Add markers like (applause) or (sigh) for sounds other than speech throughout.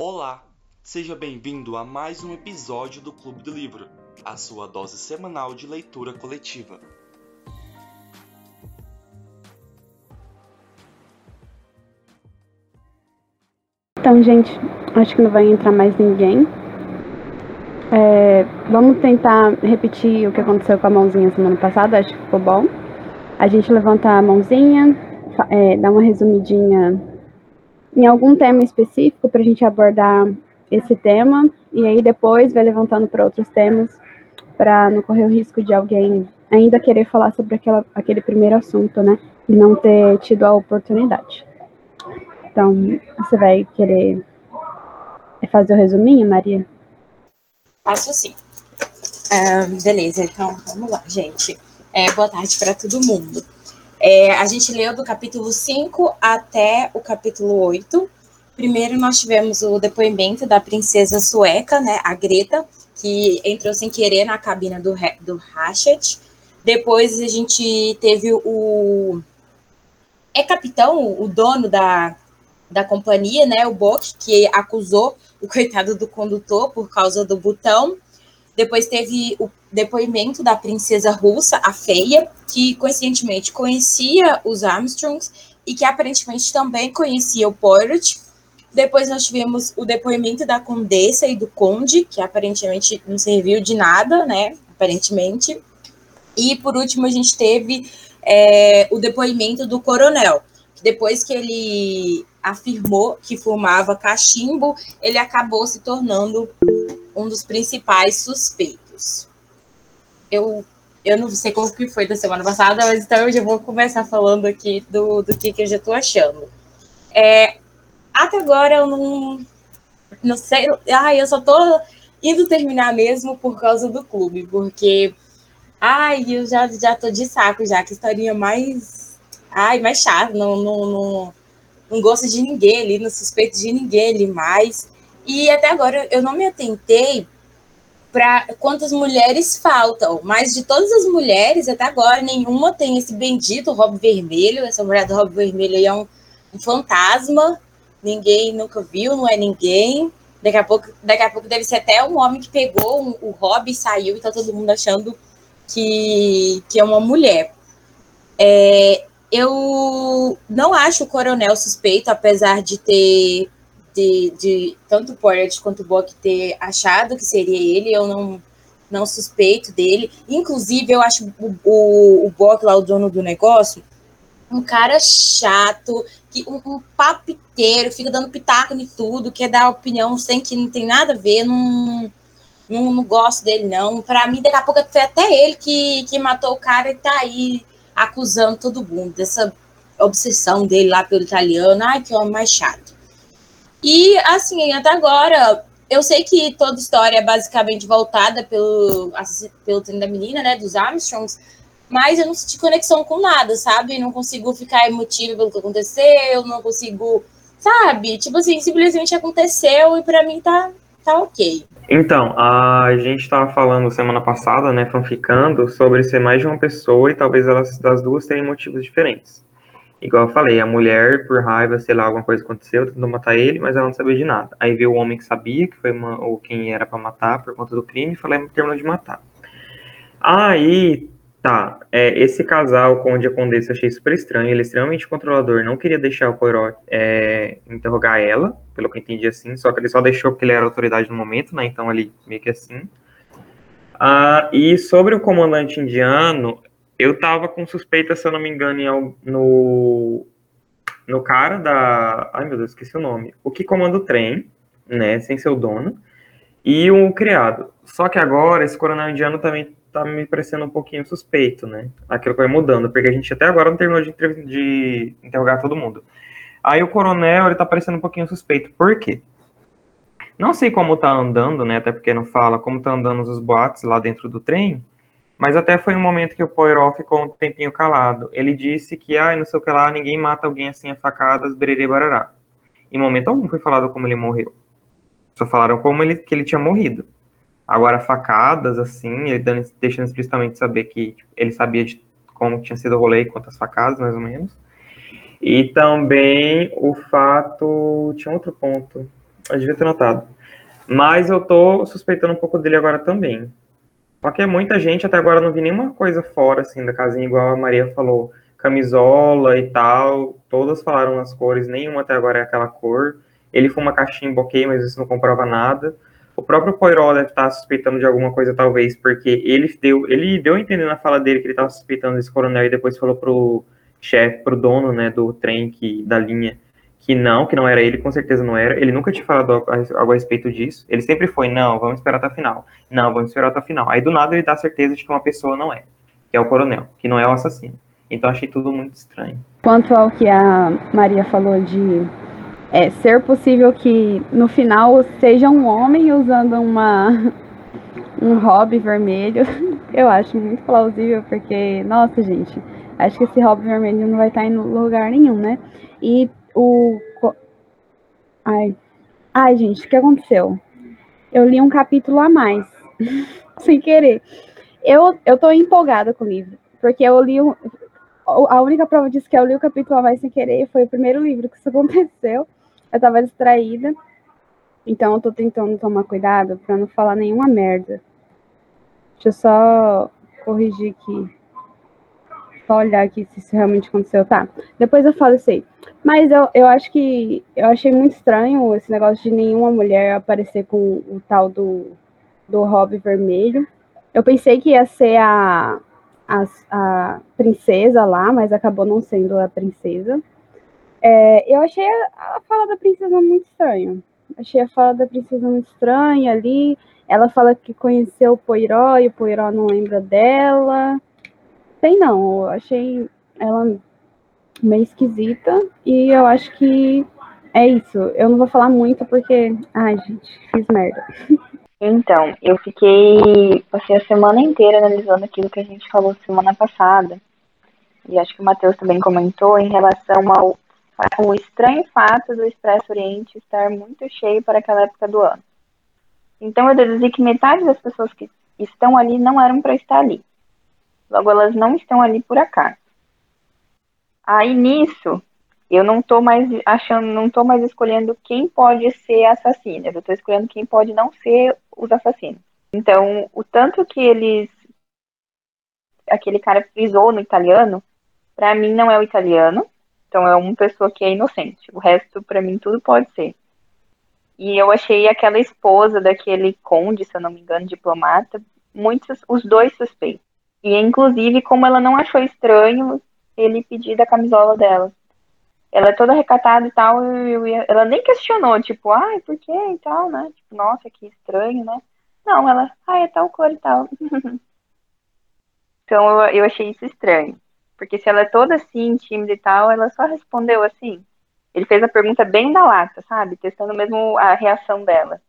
Olá, seja bem-vindo a mais um episódio do Clube do Livro, a sua dose semanal de leitura coletiva. Então, gente, acho que não vai entrar mais ninguém. É, vamos tentar repetir o que aconteceu com a mãozinha semana passada, acho que ficou bom. A gente levanta a mãozinha, é, dá uma resumidinha em algum tema específico para a gente abordar esse tema, e aí depois vai levantando para outros temas, para não correr o risco de alguém ainda querer falar sobre aquela, aquele primeiro assunto, né? E não ter tido a oportunidade. Então, você vai querer fazer o resuminho, Maria? Faço sim. Uh, beleza, então vamos lá, gente. É, boa tarde para todo mundo. É, a gente leu do capítulo 5 até o capítulo 8. Primeiro, nós tivemos o depoimento da princesa sueca, né, a Greta, que entrou sem querer na cabina do, do Hatchet. Depois, a gente teve o. É capitão, o dono da, da companhia, né, o Bock, que acusou o coitado do condutor por causa do botão. Depois teve o depoimento da princesa russa, a Feia, que coincidentemente conhecia os Armstrongs e que aparentemente também conhecia o Poirot. Depois nós tivemos o depoimento da condessa e do conde, que aparentemente não serviu de nada, né? Aparentemente. E por último a gente teve é, o depoimento do coronel, que depois que ele afirmou que fumava cachimbo, ele acabou se tornando um dos principais suspeitos. Eu, eu não sei como que foi da semana passada, mas então eu já vou começar falando aqui do, do que, que eu já estou achando. É, até agora eu não, não sei. Ai, eu só tô indo terminar mesmo por causa do clube, porque ai, eu já, já tô de saco já, que historinha mais. Ai, mais chata, não, não, não, não gosto de ninguém ali, não suspeito de ninguém ali mais. E até agora eu não me atentei para quantas mulheres faltam, mas de todas as mulheres, até agora, nenhuma tem esse bendito Rob Vermelho. Essa mulher do Rob Vermelho aí é um, um fantasma, ninguém nunca viu, não é ninguém. Daqui a pouco, daqui a pouco deve ser até um homem que pegou um, o Rob e saiu, e tá todo mundo achando que, que é uma mulher. É, eu não acho o coronel suspeito, apesar de ter de, de tanto o Poirier quanto Bock ter achado que seria ele, eu não, não suspeito dele. Inclusive, eu acho o, o, o lá, o dono do negócio, um cara chato, que um, um papiteiro, fica dando pitaco em tudo, quer dar opinião sem que não tem nada a ver, não, não, não gosto dele, não. Para mim, daqui a pouco foi até ele que, que matou o cara e tá aí acusando todo mundo dessa obsessão dele lá pelo italiano. Ai, que homem mais chato. E, assim, até agora, eu sei que toda história é basicamente voltada pelo, pelo trem da menina, né, dos Armstrongs, mas eu não senti conexão com nada, sabe? Não consigo ficar emotiva pelo que aconteceu, não consigo, sabe? Tipo assim, simplesmente aconteceu e para mim tá, tá ok. Então, a gente estava falando semana passada, né, fanficando, sobre ser mais de uma pessoa e talvez elas das duas tenham motivos diferentes. Igual eu falei, a mulher, por raiva, sei lá, alguma coisa aconteceu, tentou matar ele, mas ela não sabia de nada. Aí veio o homem que sabia, que foi uma, ou quem era para matar por conta do crime, e falou, terminou de matar. Aí, tá, é, esse casal, Conde e a Condessa, achei super estranho, ele é extremamente controlador, não queria deixar o Poirot é, interrogar ela, pelo que eu entendi assim, só que ele só deixou porque ele era autoridade no momento, né, então ali meio que assim. Ah, e sobre o comandante indiano, eu tava com suspeita, se eu não me engano, no, no cara da. Ai meu Deus, esqueci o nome. O que comanda o trem, né? Sem ser o dono. E o criado. Só que agora esse coronel indiano também tá me parecendo um pouquinho suspeito, né? Aquilo que vai mudando, porque a gente até agora não terminou de, de interrogar todo mundo. Aí o coronel, ele tá parecendo um pouquinho suspeito. Por quê? Não sei como tá andando, né? Até porque não fala como tá andando os boatos lá dentro do trem. Mas até foi um momento que o Poirot ficou um tempinho calado. Ele disse que, ah, não sei o que lá, ninguém mata alguém assim a facadas, bererê barará. Em momento algum foi falado como ele morreu. Só falaram como ele, que ele tinha morrido. Agora, facadas, assim, ele dando, deixando explicitamente saber que tipo, ele sabia de como tinha sido o rolê e quantas facadas, mais ou menos. E também o fato. Tinha outro ponto. Eu devia ter notado. Mas eu tô suspeitando um pouco dele agora também. Só que é muita gente, até agora não vi nenhuma coisa fora, assim, da casinha, igual a Maria falou. Camisola e tal, todas falaram as cores, nenhuma até agora é aquela cor. Ele foi uma caixinha ok, mas isso não comprova nada. O próprio Poirot deve estar suspeitando de alguma coisa, talvez, porque ele deu, ele deu a entender na fala dele que ele estava suspeitando desse coronel e depois falou pro chefe, pro dono, né, do trem, que, da linha, que não, que não era ele, com certeza não era. Ele nunca tinha falado algo a respeito disso. Ele sempre foi, não, vamos esperar até o final. Não, vamos esperar até o final. Aí do nada ele dá certeza de que uma pessoa não é, que é o coronel, que não é o assassino. Então achei tudo muito estranho. Quanto ao que a Maria falou de é, ser possível que no final seja um homem usando uma (laughs) um hobby vermelho, (laughs) eu acho muito plausível, porque, nossa, gente, acho que esse hobby vermelho não vai estar em lugar nenhum, né? E o. Ai. Ai, gente, o que aconteceu? Eu li um capítulo a mais, (laughs) sem querer. Eu, eu tô empolgada com o livro, porque eu li. A única prova disso que eu li o capítulo a mais sem querer foi o primeiro livro que isso aconteceu. Eu tava distraída. Então eu tô tentando tomar cuidado para não falar nenhuma merda. Deixa eu só corrigir aqui. Só olhar aqui se isso realmente aconteceu. Tá. Depois eu falo isso aí. Mas eu, eu acho que eu achei muito estranho esse negócio de nenhuma mulher aparecer com o tal do, do hobby vermelho. Eu pensei que ia ser a, a, a princesa lá, mas acabou não sendo a princesa. É, eu achei a, a, fala da princesa muito estranha. Achei a fala da princesa muito estranha ali. Ela fala que conheceu o Poiró e o Poiró não lembra dela. Sei não, eu achei ela meio esquisita e eu acho que é isso. Eu não vou falar muito porque, ai, gente, fiz merda. Então, eu fiquei, passei a semana inteira analisando aquilo que a gente falou semana passada. E acho que o Matheus também comentou em relação ao o estranho fato do Expresso Oriente estar muito cheio para aquela época do ano. Então eu deduzi que metade das pessoas que estão ali não eram para estar ali. Logo, elas não estão ali por acaso. Aí nisso, eu não estou mais achando, não estou mais escolhendo quem pode ser assassino, eu estou escolhendo quem pode não ser os assassinos. Então, o tanto que eles aquele cara frisou no italiano, para mim não é o italiano, então é uma pessoa que é inocente. O resto, para mim, tudo pode ser. E eu achei aquela esposa daquele conde, se eu não me engano, diplomata, muitos, os dois suspeitos. E inclusive, como ela não achou estranho ele pedir da camisola dela. Ela é toda recatada e tal, eu, eu, ela nem questionou, tipo, ai, por quê e tal, né? Tipo, nossa, que estranho, né? Não, ela, ai, é tal cor e tal. (laughs) então eu, eu achei isso estranho. Porque se ela é toda assim, tímida e tal, ela só respondeu assim. Ele fez a pergunta bem da lata, sabe? Testando mesmo a reação dela.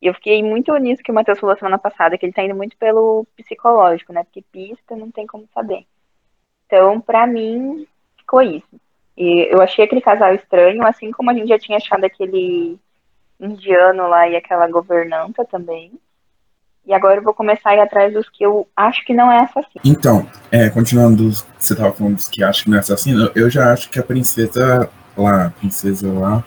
E eu fiquei muito nisso que o Matheus falou semana passada, que ele tá indo muito pelo psicológico, né? Porque pista não tem como saber. Então, para mim, ficou isso. E eu achei aquele casal estranho, assim como a gente já tinha achado aquele indiano lá e aquela governanta também. E agora eu vou começar a ir atrás dos que eu acho que não é assassino. Então, é, continuando, você estava falando dos que acho que não é assassino, eu já acho que a princesa lá, a princesa lá,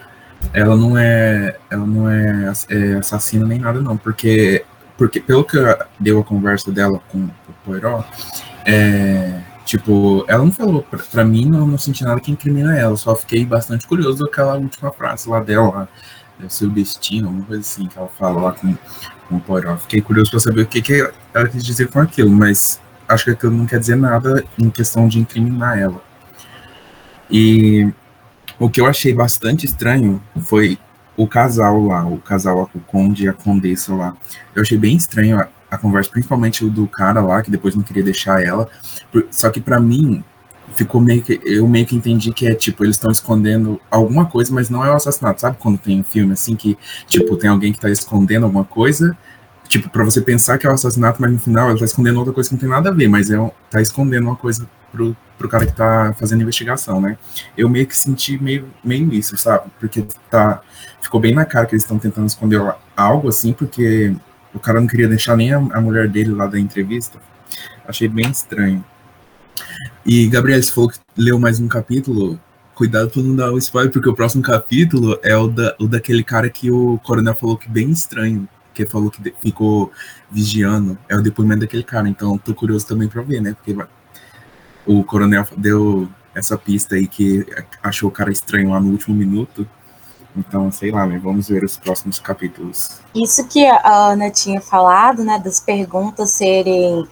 ela não é, ela não é, é assassina nem nada não, porque, porque pelo que deu a conversa dela com o Poirot, é, tipo, ela não falou, pra, pra mim não, não senti nada que incrimina ela, só fiquei bastante curioso com aquela última frase lá dela, ser o destino, alguma coisa assim que ela fala lá com com o Poirot. Fiquei curioso para saber o que, que ela quis dizer com aquilo, mas acho que aquilo não quer dizer nada em questão de incriminar ela. E o que eu achei bastante estranho foi o casal lá, o casal, o conde e a condessa lá. Eu achei bem estranho a, a conversa, principalmente o do cara lá, que depois não queria deixar ela. Só que para mim, ficou meio que. Eu meio que entendi que é tipo, eles estão escondendo alguma coisa, mas não é o assassinato. Sabe quando tem um filme assim que, tipo, tem alguém que tá escondendo alguma coisa? Tipo, para você pensar que é o assassinato, mas no final ele tá escondendo outra coisa que não tem nada a ver, mas é tá escondendo uma coisa pro, pro cara que tá fazendo investigação, né? Eu meio que senti meio, meio isso, sabe? Porque tá. Ficou bem na cara que eles estão tentando esconder algo assim, porque o cara não queria deixar nem a, a mulher dele lá da entrevista. Achei bem estranho. E, Gabriel, você falou que leu mais um capítulo. cuidado pra não dar o spoiler, porque o próximo capítulo é o, da, o daquele cara que o coronel falou que bem estranho, que falou que ficou vigiando. É o depoimento daquele cara, então tô curioso também pra ver, né? Porque o coronel deu essa pista aí que achou o cara estranho lá no último minuto. Então, sei lá, né? Vamos ver os próximos capítulos. Isso que a Ana tinha falado, né? Das perguntas serem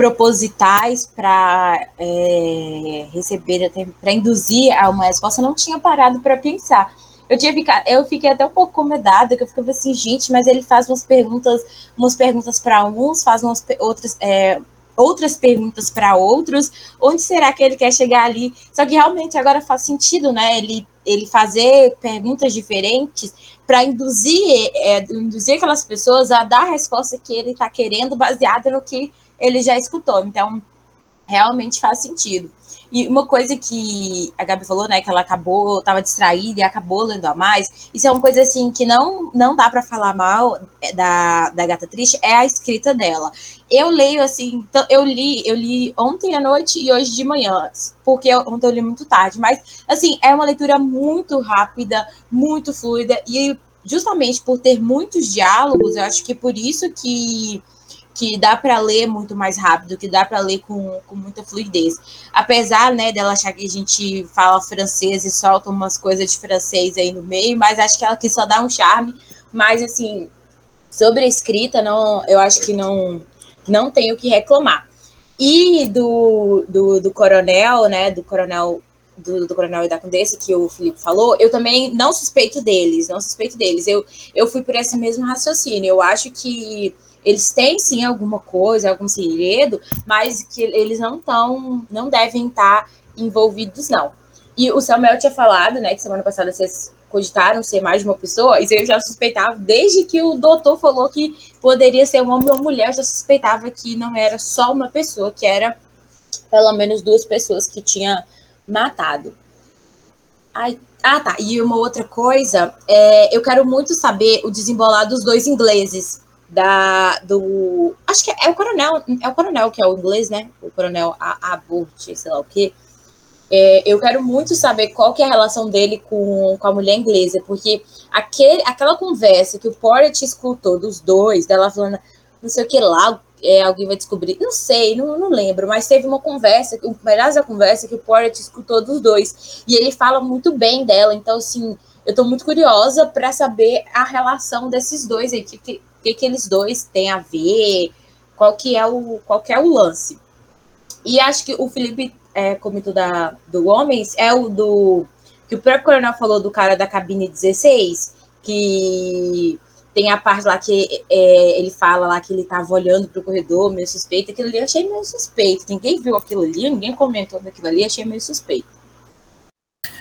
propositais para é, receber, para induzir a uma resposta, não tinha parado para pensar. Eu tinha ficado, eu fiquei até um pouco comedada, que eu ficava assim, gente, mas ele faz umas perguntas, umas perguntas para uns, faz umas outras, é, outras perguntas para outros. Onde será que ele quer chegar ali? Só que realmente agora faz sentido, né? Ele, ele fazer perguntas diferentes para induzir, é, induzir aquelas pessoas a dar a resposta que ele está querendo, baseada no que ele já escutou. Então, realmente faz sentido. E uma coisa que a Gabi falou, né, que ela acabou, estava distraída e acabou lendo a mais, isso é uma coisa assim que não não dá para falar mal da, da Gata Triste, é a escrita dela. Eu leio assim, eu li, eu li ontem à noite e hoje de manhã, porque ontem eu li muito tarde, mas assim, é uma leitura muito rápida, muito fluida e justamente por ter muitos diálogos, eu acho que por isso que que dá para ler muito mais rápido, que dá para ler com, com muita fluidez. Apesar, né, dela achar que a gente fala francês e solta umas coisas de francês aí no meio, mas acho que ela que só dá um charme. Mas, assim, sobre a escrita, não, eu acho que não, não tenho o que reclamar. E do, do, do coronel, né, do coronel do, do, Coronel e da Condessa, que o Felipe falou, eu também não suspeito deles, não suspeito deles. Eu, eu fui por esse mesmo raciocínio. Eu acho que eles têm sim alguma coisa, algum segredo, mas que eles não estão, não devem estar envolvidos, não. E o Samuel tinha falado, né, que semana passada vocês cogitaram ser mais de uma pessoa, e eu já suspeitava, desde que o doutor falou que poderia ser um homem ou uma mulher, eu já suspeitava que não era só uma pessoa, que era pelo menos duas pessoas que tinha matado. Ai, ah, tá. E uma outra coisa, é, eu quero muito saber o desembolar dos dois ingleses da do acho que é, é, o coronel é o coronel que é o inglês né o coronel Abort sei lá o que é, eu quero muito saber qual que é a relação dele com, com a mulher inglesa porque aquele, aquela conversa que o Porter escutou dos dois dela falando não sei o que lá é, alguém vai descobrir não sei não, não lembro mas teve uma conversa melhor da conversa que o Porter escutou dos dois e ele fala muito bem dela então assim eu estou muito curiosa para saber a relação desses dois aí, que, o que, que eles dois têm a ver, qual que é o, qual que é o lance. E acho que o Felipe é, comentou da, do Homens, é o do. Que o próprio Coronel falou do cara da cabine 16, que tem a parte lá que é, ele fala lá que ele tava olhando pro corredor, meio suspeito. Aquilo ali eu achei meio suspeito. Ninguém viu aquilo ali, ninguém comentou daquilo ali, achei meio suspeito.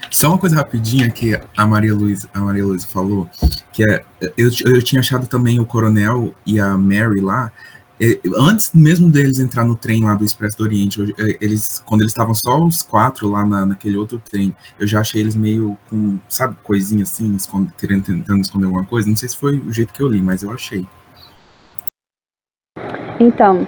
Só uma coisa rapidinha que a Maria Luiz, a Maria Luiz falou, que é, eu, eu tinha achado também o Coronel e a Mary lá, antes mesmo deles entrar no trem lá do Expresso do Oriente, eles, quando eles estavam só os quatro lá na, naquele outro trem, eu já achei eles meio com, sabe, coisinha assim, escond, tentando esconder alguma coisa. Não sei se foi o jeito que eu li, mas eu achei. Então,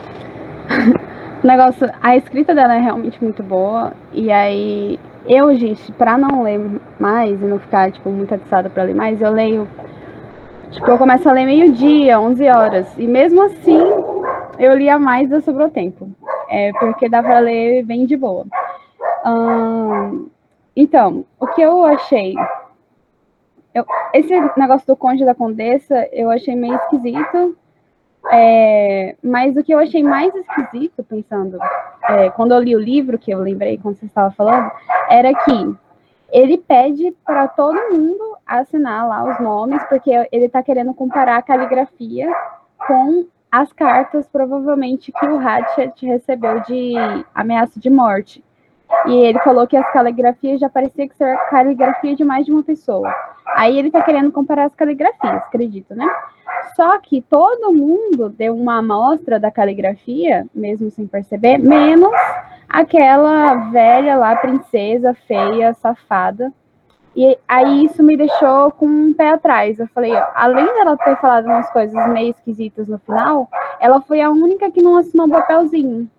(laughs) o negócio, a escrita dela é realmente muito boa, e aí eu, gente, pra não ler mais e não ficar, tipo, muito atiçada pra ler mais, eu leio. Tipo, eu começo a ler meio-dia, 11 horas. E mesmo assim, eu lia mais do sobrou tempo. É, porque dá pra ler bem de boa. Hum, então, o que eu achei. Eu, esse negócio do Conde da Condessa, eu achei meio esquisito. É, mas o que eu achei mais esquisito, pensando, é, quando eu li o livro, que eu lembrei quando você estava falando, era que ele pede para todo mundo assinar lá os nomes, porque ele está querendo comparar a caligrafia com as cartas, provavelmente, que o Hatchet recebeu de ameaça de morte. E ele falou que as caligrafias já parecia que ser caligrafia de mais de uma pessoa. Aí ele está querendo comparar as caligrafias, acredito, né? Só que todo mundo deu uma amostra da caligrafia, mesmo sem perceber, menos aquela velha lá, princesa, feia, safada. E aí isso me deixou com um pé atrás. Eu falei, ó, além dela ter falado umas coisas meio esquisitas no final, ela foi a única que não assinou um papelzinho.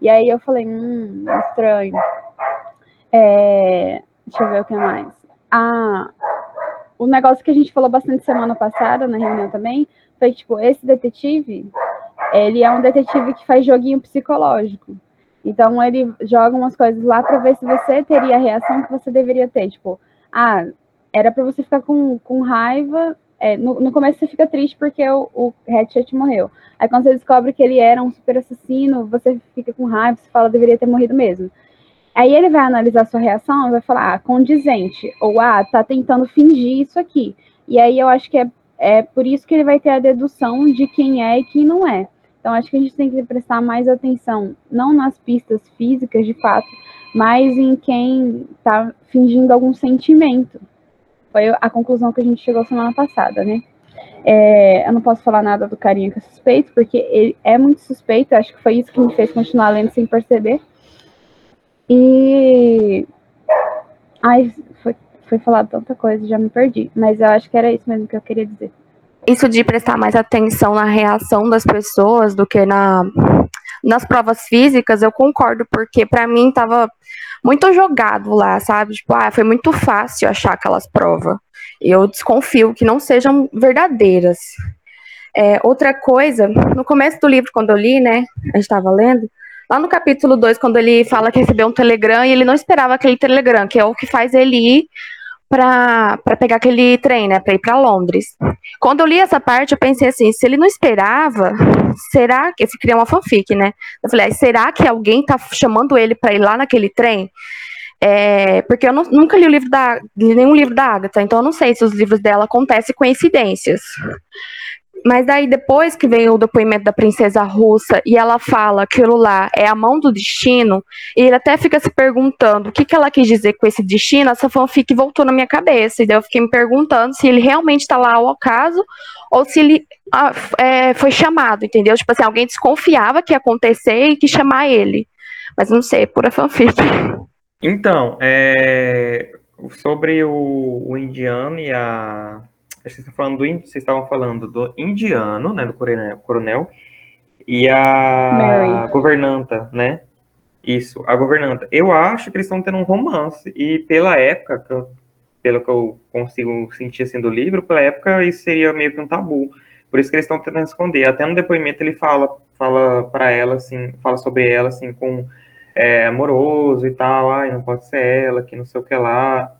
E aí eu falei, hum, estranho. É... Deixa eu ver o que mais. Ah, o negócio que a gente falou bastante semana passada, na reunião também, foi que, tipo, esse detetive, ele é um detetive que faz joguinho psicológico. Então, ele joga umas coisas lá para ver se você teria a reação que você deveria ter. Tipo, ah, era para você ficar com, com raiva. É, no, no, começo você fica triste porque o, o Hatchet morreu. Aí quando você descobre que ele era um super assassino, você fica com raiva, você fala, deveria ter morrido mesmo. Aí ele vai analisar sua reação e vai falar, ah, condizente, ou ah, tá tentando fingir isso aqui. E aí eu acho que é, é por isso que ele vai ter a dedução de quem é e quem não é. Então acho que a gente tem que prestar mais atenção, não nas pistas físicas de fato, mas em quem tá fingindo algum sentimento. Foi a conclusão que a gente chegou semana passada, né? É, eu não posso falar nada do carinha que é suspeito, porque ele é muito suspeito, acho que foi isso que me fez continuar lendo sem perceber. E. Ai, foi, foi falado tanta coisa, já me perdi. Mas eu acho que era isso mesmo que eu queria dizer. Isso de prestar mais atenção na reação das pessoas do que na, nas provas físicas, eu concordo, porque para mim tava muito jogado lá, sabe? Tipo, ah, foi muito fácil achar aquelas provas. E eu desconfio que não sejam verdadeiras. É, outra coisa, no começo do livro, quando eu li, né, a gente estava lendo, Lá no capítulo 2, quando ele fala que recebeu um telegram e ele não esperava aquele telegram, que é o que faz ele ir para pegar aquele trem, né, para ir para Londres. Quando eu li essa parte, eu pensei assim, se ele não esperava, será que eu criei uma fanfic, né? Eu falei, será que alguém tá chamando ele para ir lá naquele trem? É, porque eu não, nunca li o livro da nenhum livro da Agatha, então eu não sei se os livros dela acontecem coincidências. Mas daí depois que vem o depoimento da princesa russa e ela fala que aquilo lá é a mão do destino, e ele até fica se perguntando o que, que ela quis dizer com esse destino, essa fanfic voltou na minha cabeça. E daí eu fiquei me perguntando se ele realmente está lá ao acaso ou se ele ah, é, foi chamado, entendeu? Tipo assim, alguém desconfiava que ia acontecer e que chamar ele. Mas não sei, é pura fanfic. Então, é, sobre o, o indiano e a vocês, falando do, vocês estavam falando do indiano, né, do coronel, coronel e a Mary. governanta, né? Isso, a governanta. Eu acho que eles estão tendo um romance, e pela época, que eu, pelo que eu consigo sentir assim do livro, pela época isso seria meio que um tabu. Por isso que eles estão tentando esconder. Até no depoimento ele fala, fala para ela, assim, fala sobre ela, assim, com é, amoroso e tal, ai, não pode ser ela, que não sei o que lá.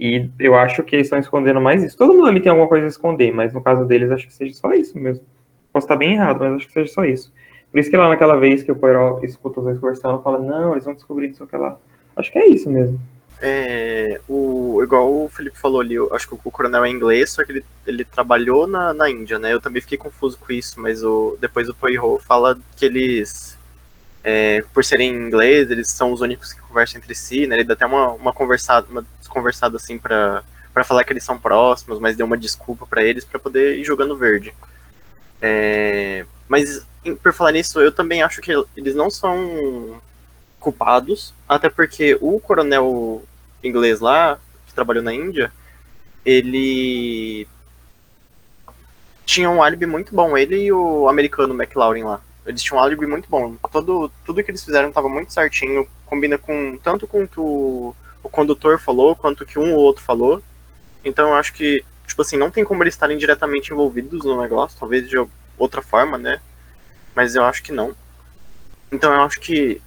E eu acho que eles estão escondendo mais isso. Todo mundo ali tem alguma coisa a esconder, mas no caso deles, acho que seja só isso mesmo. Posso estar bem errado, mas acho que seja só isso. Por isso que lá naquela vez que o Poirot escuta os dois conversando, fala, não, eles vão descobrir isso que lá. Acho que é isso mesmo. É, o, igual o Felipe falou ali, eu acho que o coronel é inglês, só que ele, ele trabalhou na, na Índia, né? Eu também fiquei confuso com isso, mas o, depois o Poirot fala que eles, é, por serem inglês, eles são os únicos que conversam entre si, né? Ele dá até uma, uma conversada, uma conversado assim para para falar que eles são próximos, mas deu uma desculpa para eles para poder ir jogando verde. É, mas por falar nisso, eu também acho que eles não são culpados, até porque o coronel inglês lá, que trabalhou na Índia, ele tinha um álibi muito bom, ele e o americano McLaurin lá. Eles tinham um álibi muito bom. Todo, tudo que eles fizeram estava muito certinho, combina com tanto com o que o o condutor falou, quanto que um ou outro falou. Então eu acho que, tipo assim, não tem como eles estarem diretamente envolvidos no negócio, talvez de outra forma, né? Mas eu acho que não. Então eu acho que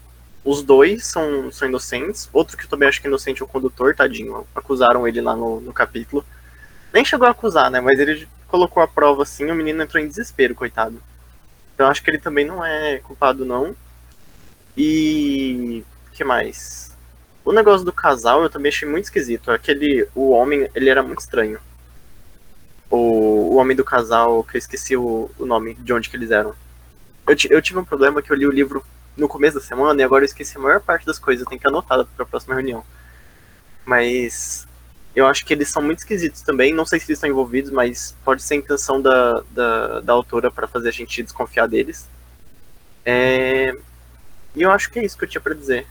os dois são, são inocentes. Outro que eu também acho que é inocente é o condutor, tadinho. Acusaram ele lá no, no capítulo. Nem chegou a acusar, né? Mas ele colocou a prova assim, o menino entrou em desespero, coitado. Então acho que ele também não é culpado, não. E. o que mais? O negócio do casal eu também achei muito esquisito. Aquele. O homem, ele era muito estranho. O, o homem do casal, que eu esqueci o, o nome de onde que eles eram. Eu, eu tive um problema que eu li o livro no começo da semana e agora eu esqueci a maior parte das coisas. Eu tenho que anotar para a próxima reunião. Mas eu acho que eles são muito esquisitos também. Não sei se eles estão envolvidos, mas pode ser a intenção da, da, da autora para fazer a gente desconfiar deles. É... E eu acho que é isso que eu tinha para dizer.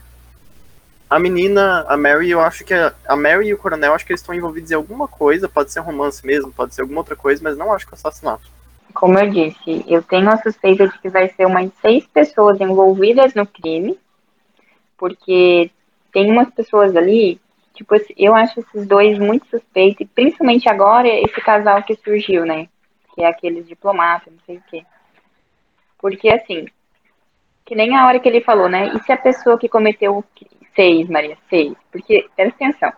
A menina, a Mary, eu acho que a, a Mary e o Coronel, acho que eles estão envolvidos em alguma coisa, pode ser romance mesmo, pode ser alguma outra coisa, mas não acho que é assassinato. Como eu disse, eu tenho a suspeita de que vai ser umas seis pessoas envolvidas no crime, porque tem umas pessoas ali Tipo, eu acho esses dois muito suspeitos, e principalmente agora esse casal que surgiu, né? Que é aqueles diplomatas, não sei o quê. Porque assim, que nem a hora que ele falou, né? E se a pessoa que cometeu seis, Maria, seis? Porque, presta atenção.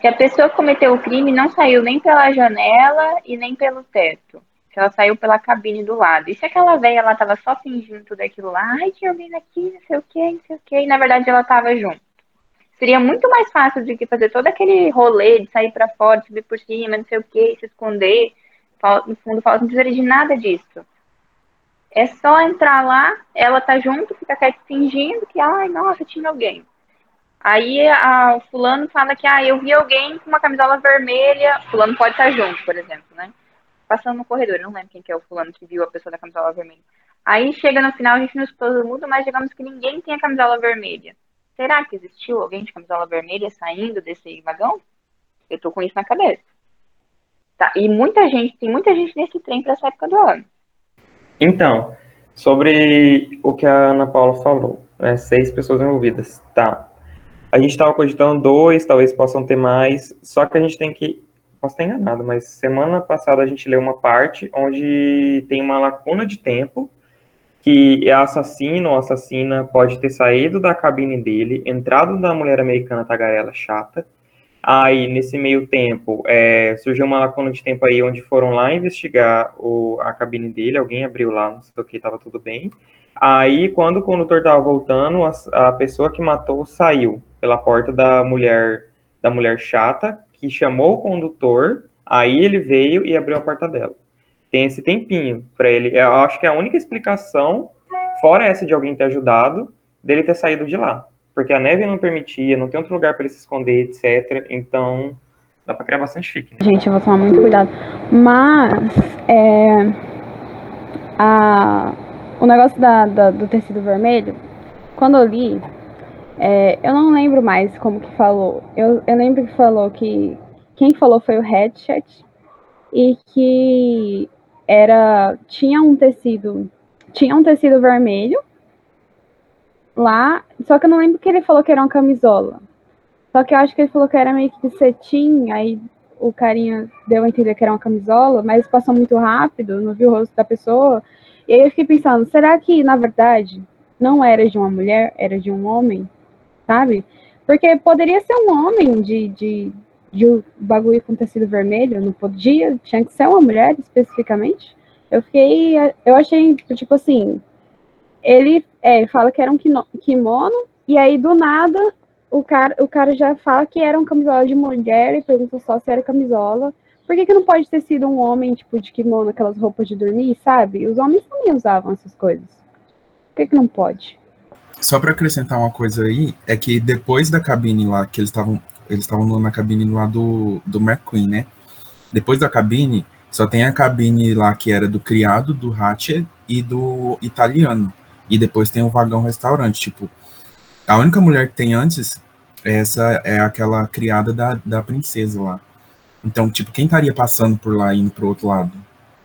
Se a pessoa que cometeu o crime não saiu nem pela janela e nem pelo teto. Se ela saiu pela cabine do lado. E se aquela velha ela tava só fingindo tudo aquilo lá, ai, tinha alguém aqui, não sei o que, não sei o que, e na verdade ela tava junto. Seria muito mais fácil do que fazer todo aquele rolê de sair para fora, subir por cima, não sei o que, se esconder. No fundo, fala, não precisa de nada disso. É só entrar lá, ela tá junto, fica quieto fingindo que, ai, nossa, tinha alguém. Aí a, o fulano fala que, ah, eu vi alguém com uma camisola vermelha, fulano pode estar junto, por exemplo, né? Passando no corredor, eu não lembro quem que é o fulano que viu a pessoa da camisola vermelha. Aí chega no final, a gente não expôs muito, mas digamos que ninguém tem a camisola vermelha. Será que existiu alguém de camisola vermelha saindo desse vagão? Eu tô com isso na cabeça. Tá, e muita gente, tem muita gente nesse trem para essa época do ano. Então, sobre o que a Ana Paula falou, né, seis pessoas envolvidas, tá. A gente estava cogitando dois, talvez possam ter mais, só que a gente tem que, posso estar enganado, mas semana passada a gente leu uma parte onde tem uma lacuna de tempo, que a assassino ou assassina pode ter saído da cabine dele, entrado na mulher americana tagarela chata, Aí, nesse meio tempo, é, surgiu uma lacuna de tempo aí onde foram lá investigar o, a cabine dele, alguém abriu lá, não sei o que, estava tudo bem. Aí, quando o condutor estava voltando, a, a, pessoa que matou saiu pela porta da mulher da mulher chata, que chamou o condutor, aí ele veio e abriu a porta dela. Tem esse tempinho para ele. Eu acho que é a única explicação, fora essa de alguém ter ajudado, dele ter saído de lá porque a neve não permitia, não tem outro lugar para ele se esconder, etc. Então, dá para criar bastante fique. Né? Gente, eu vou tomar muito cuidado. Mas, é, a, o negócio da, da, do tecido vermelho, quando eu li, é, eu não lembro mais como que falou. Eu, eu lembro que falou que quem falou foi o Headshot e que era tinha um tecido tinha um tecido vermelho lá, só que eu não lembro que ele falou que era uma camisola. Só que eu acho que ele falou que era meio que de cetim, aí o carinha deu a entender que era uma camisola, mas passou muito rápido, não viu o rosto da pessoa. E aí eu fiquei pensando, será que na verdade não era de uma mulher, era de um homem, sabe? Porque poderia ser um homem de, de, de um bagulho com tecido vermelho, não podia, tinha que ser uma mulher especificamente. Eu fiquei, eu achei, tipo assim, ele é, fala que era um kimono, e aí do nada o cara, o cara já fala que era um camisola de mulher e pergunta só se era camisola. Por que, que não pode ter sido um homem, tipo, de kimono, aquelas roupas de dormir, sabe? Os homens também usavam essas coisas. Por que, que não pode? Só para acrescentar uma coisa aí, é que depois da cabine lá, que eles estavam eles estavam na cabine lá do, do McQueen, né? Depois da cabine, só tem a cabine lá que era do criado, do Hatchet e do italiano. E depois tem o vagão restaurante. Tipo, a única mulher que tem antes, essa é aquela criada da, da princesa lá. Então, tipo, quem estaria passando por lá indo pro outro lado?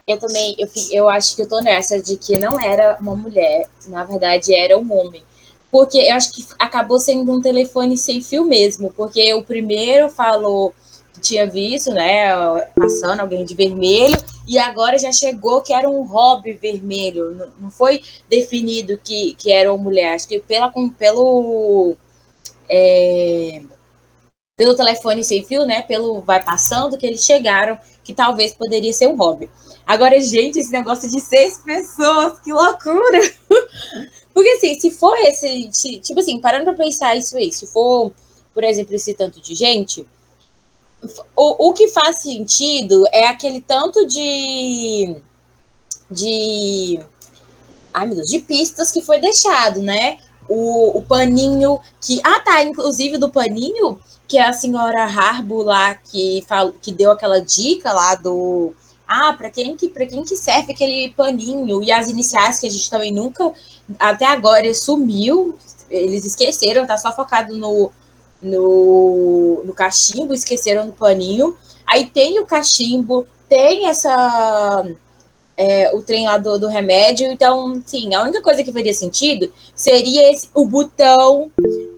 Eu também, eu, eu acho que eu tô nessa de que não era uma mulher, na verdade era um homem. Porque eu acho que acabou sendo um telefone sem fio mesmo, porque o primeiro falou tinha visto, né, passando alguém de vermelho, e agora já chegou que era um hobby vermelho. Não, não foi definido que, que era uma mulher. Acho que pela, pelo. É, pelo telefone sem fio, né? Pelo vai passando, que eles chegaram que talvez poderia ser um hobby. Agora, gente, esse negócio de seis pessoas, que loucura! (laughs) Porque assim, se for esse, tipo assim, parando para pensar isso aí, se for, por exemplo, esse tanto de gente, o, o que faz sentido é aquele tanto de. de. Ai, meu Deus, de pistas que foi deixado, né? O, o paninho que. Ah, tá, inclusive do paninho, que é a senhora Harbo lá que, fal, que deu aquela dica lá do. Ah, para quem que para quem que serve aquele paninho e as iniciais que a gente também nunca até agora sumiu, eles esqueceram, tá só focado no no, no cachimbo, esqueceram no paninho. Aí tem o cachimbo, tem essa. É, o trem lá do, do, remédio. Então, sim, a única coisa que faria sentido seria esse, o botão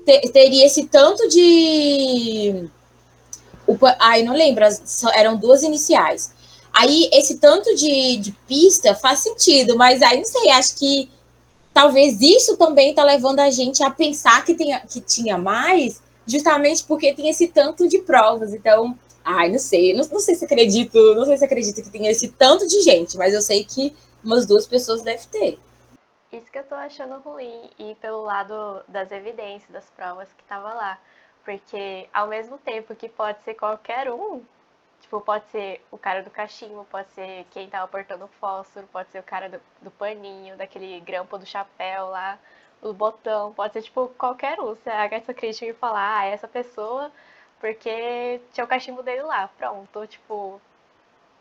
te- teria esse tanto de. O, ai, não lembro, as- eram duas iniciais. Aí, esse tanto de, de pista faz sentido, mas aí não sei, acho que talvez isso também tá levando a gente a pensar que, tenha, que tinha mais, justamente porque tem esse tanto de provas. Então, ai, não sei, não, não sei se acredito, não sei se acredito que tenha esse tanto de gente, mas eu sei que umas duas pessoas deve ter. Isso que eu tô achando ruim, e pelo lado das evidências, das provas que tava lá. Porque ao mesmo tempo que pode ser qualquer um, tipo, pode ser o cara do cachimbo, pode ser quem tava portando o fósforo, pode ser o cara do, do paninho, daquele grampo do chapéu lá, o botão, pode ser tipo qualquer um. Você haga essa crítica e falar, ah, é essa pessoa, porque tinha o cachimbo dele lá, pronto, tipo.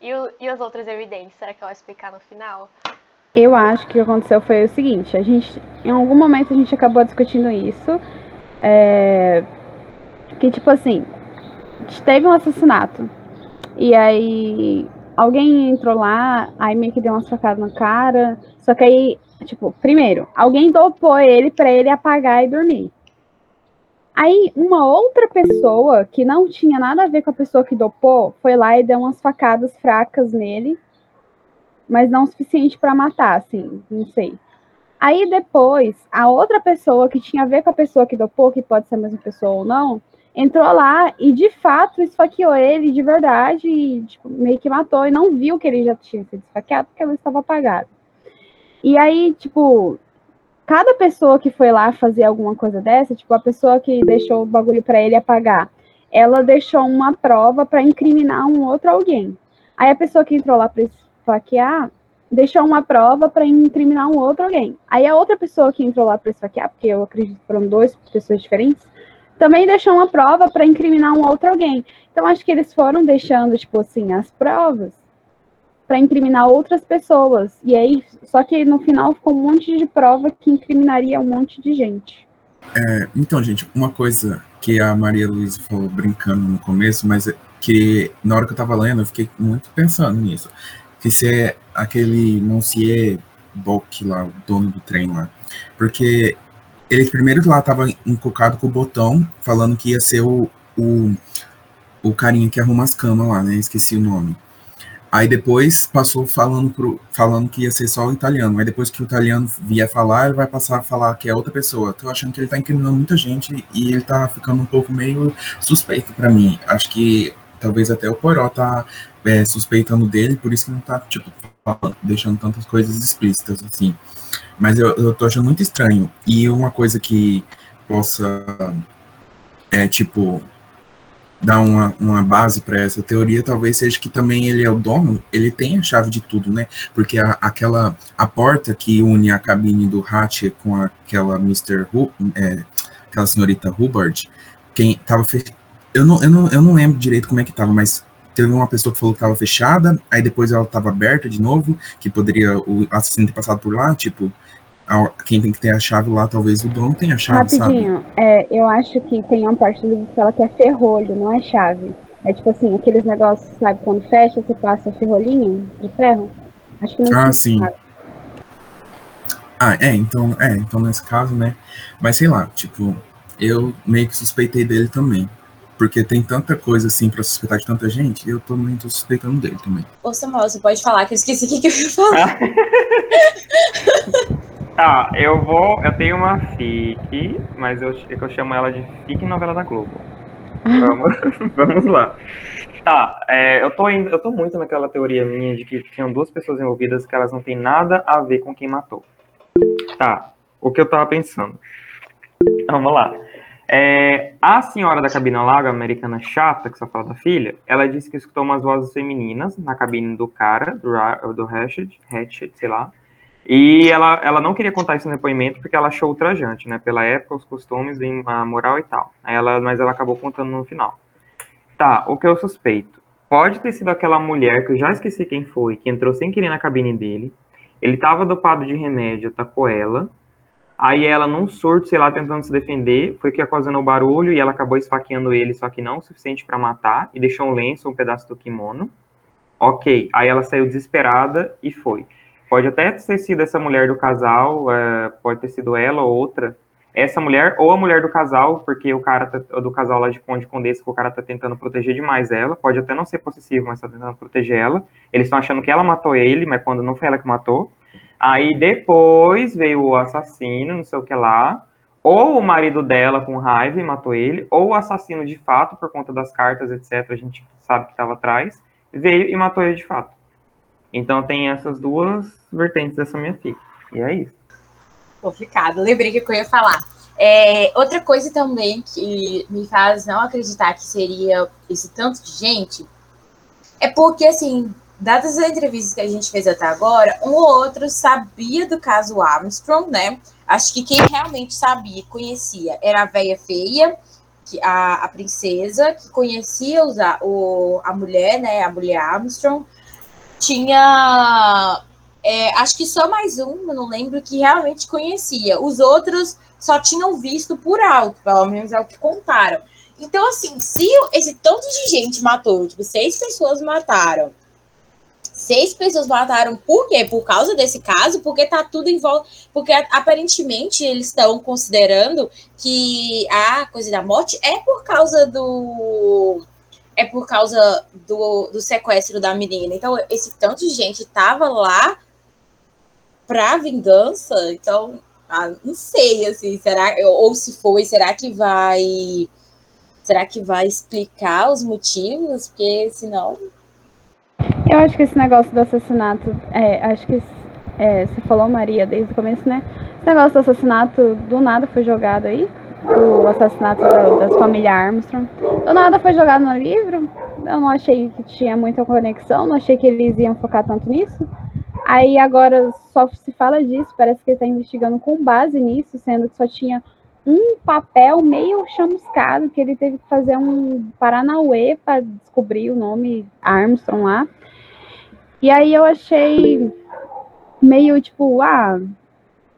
E, o- e as outras evidências, será que ela vai explicar no final? Eu acho que o que aconteceu foi o seguinte, a gente, em algum momento a gente acabou discutindo isso, é, que tipo assim, teve um assassinato, e aí alguém entrou lá, aí meio que deu umas facadas na cara, só que aí, tipo, primeiro, alguém dopou ele pra ele apagar e dormir. Aí uma outra pessoa, que não tinha nada a ver com a pessoa que dopou, foi lá e deu umas facadas fracas nele, mas não o suficiente para matar, assim, não sei. Aí depois, a outra pessoa que tinha a ver com a pessoa que dopou, que pode ser a mesma pessoa ou não, entrou lá e de fato esfaqueou ele de verdade e tipo, meio que matou e não viu que ele já tinha sido esfaqueado porque ele estava apagado. E aí, tipo, cada pessoa que foi lá fazer alguma coisa dessa, tipo, a pessoa que deixou o bagulho para ele apagar, ela deixou uma prova para incriminar um outro alguém. Aí a pessoa que entrou lá para esfaquear deixou uma prova para incriminar um outro alguém. Aí a outra pessoa que entrou lá para esfaquear, porque eu acredito que foram duas pessoas diferentes, também deixou uma prova para incriminar um outro alguém. Então acho que eles foram deixando, tipo assim, as provas para incriminar outras pessoas. E aí, só que no final ficou um monte de prova que incriminaria um monte de gente. É, então, gente, uma coisa que a Maria Luísa falou brincando no começo, mas é que na hora que eu tava lendo, eu fiquei muito pensando nisso. Que se é aquele Monsieur Bock lá, o dono do trem lá. Porque ele primeiro lá tava encucado com o botão, falando que ia ser o, o, o carinha que arruma as camas lá, né? Esqueci o nome. Aí depois passou falando, pro, falando que ia ser só o italiano. Aí depois que o italiano vier falar, ele vai passar a falar que é outra pessoa. Tô achando que ele tá incriminando muita gente e ele tá ficando um pouco meio suspeito para mim. Acho que talvez até o Poró tá é, suspeitando dele, por isso que não tá, tipo, deixando tantas coisas explícitas assim. Mas eu, eu tô achando muito estranho. E uma coisa que possa, é, tipo, dar uma, uma base para essa teoria, talvez seja que também ele é o dono, ele tem a chave de tudo, né? Porque a, aquela a porta que une a cabine do Hatch com aquela Mr. Hu, é, aquela senhorita Hubbard, quem tava eu não, eu não eu não lembro direito como é que tava, mas teve uma pessoa que falou que estava fechada, aí depois ela estava aberta de novo, que poderia o assassino ter passado por lá, tipo, a- quem tem que ter a chave lá, talvez o dono tenha a chave, sabe? Rapidinho, é, eu acho que tem uma parte do livro que fala que é ferrolho, não é chave. É tipo assim, aqueles negócios, sabe, quando fecha, você passa ferrolhinho de ferro. Acho que não Ah, sim. chave. Ah, é, então, é, então nesse caso, né? Mas sei lá, tipo, eu meio que suspeitei dele também. Porque tem tanta coisa assim pra suspeitar de tanta gente, eu tô muito suspeitando dele também. Ô, Samuel, você pode falar que eu esqueci o que, que eu ia falar. Tá, (laughs) eu vou. Eu tenho uma FIC, mas eu, é que eu chamo ela de FIC novela da Globo. Vamos, (laughs) vamos lá. Tá, é, eu, tô indo, eu tô muito naquela teoria minha de que tinham duas pessoas envolvidas que elas não têm nada a ver com quem matou. Tá, o que eu tava pensando. Vamos lá. É, a senhora da cabina lá, a americana chata, que só fala da filha, ela disse que escutou umas vozes femininas na cabine do cara, do, do Hatchet, Hatchet, sei lá. E ela, ela não queria contar isso no depoimento porque ela achou ultrajante, né? Pela época, os costumes, a moral e tal. Ela, mas ela acabou contando no final. Tá, o que eu suspeito? Pode ter sido aquela mulher que eu já esqueci quem foi, que entrou sem querer na cabine dele. Ele tava dopado de remédio, atacou ela. Aí ela, num surto, sei lá, tentando se defender, foi que ocasionou barulho e ela acabou esfaqueando ele, só que não o suficiente pra matar, e deixou um lenço, um pedaço do kimono. Ok, aí ela saiu desesperada e foi. Pode até ter sido essa mulher do casal, é, pode ter sido ela ou outra, essa mulher ou a mulher do casal, porque o cara tá, do casal lá de Conde Condessa, que o cara tá tentando proteger demais ela, pode até não ser possessivo, mas tá tentando proteger ela. Eles estão achando que ela matou ele, mas quando não foi ela que matou. Aí depois veio o assassino, não sei o que lá, ou o marido dela com raiva e matou ele, ou o assassino de fato, por conta das cartas, etc., a gente sabe que estava atrás, veio e matou ele de fato. Então tem essas duas vertentes dessa minha fic. E é isso. Complicado, lembrei que eu ia falar. É, outra coisa também que me faz não acreditar que seria esse tanto de gente é porque, assim, dadas as entrevistas que a gente fez até agora, um ou outro sabia do caso Armstrong, né? Acho que quem realmente sabia, conhecia, era a velha feia, que, a, a princesa, que conhecia os, a, o, a mulher, né? A mulher Armstrong. Tinha é, acho que só mais um, não lembro, que realmente conhecia. Os outros só tinham visto por alto, pelo menos é o que contaram. Então, assim, se esse tanto de gente matou, tipo, seis pessoas mataram. Seis pessoas mataram por quê? Por causa desse caso? Porque tá tudo em volta. Porque aparentemente eles estão considerando que a coisa da morte é por causa do. É por causa do, do sequestro da menina. Então, esse tanto de gente tava lá para vingança, então, ah, não sei, assim, será, ou se foi, será que vai, será que vai explicar os motivos? Porque senão... Eu acho que esse negócio do assassinato, é, acho que é, você falou, Maria, desde o começo, né? Esse negócio do assassinato do nada foi jogado aí, o assassinato das famílias Armstrong. Do nada foi jogado no livro, eu não achei que tinha muita conexão, não achei que eles iam focar tanto nisso. Aí agora só se fala disso, parece que ele está investigando com base nisso, sendo que só tinha um papel meio chamuscado que ele teve que fazer um Paranauê para descobrir o nome Armstrong lá. E aí eu achei meio tipo, ah,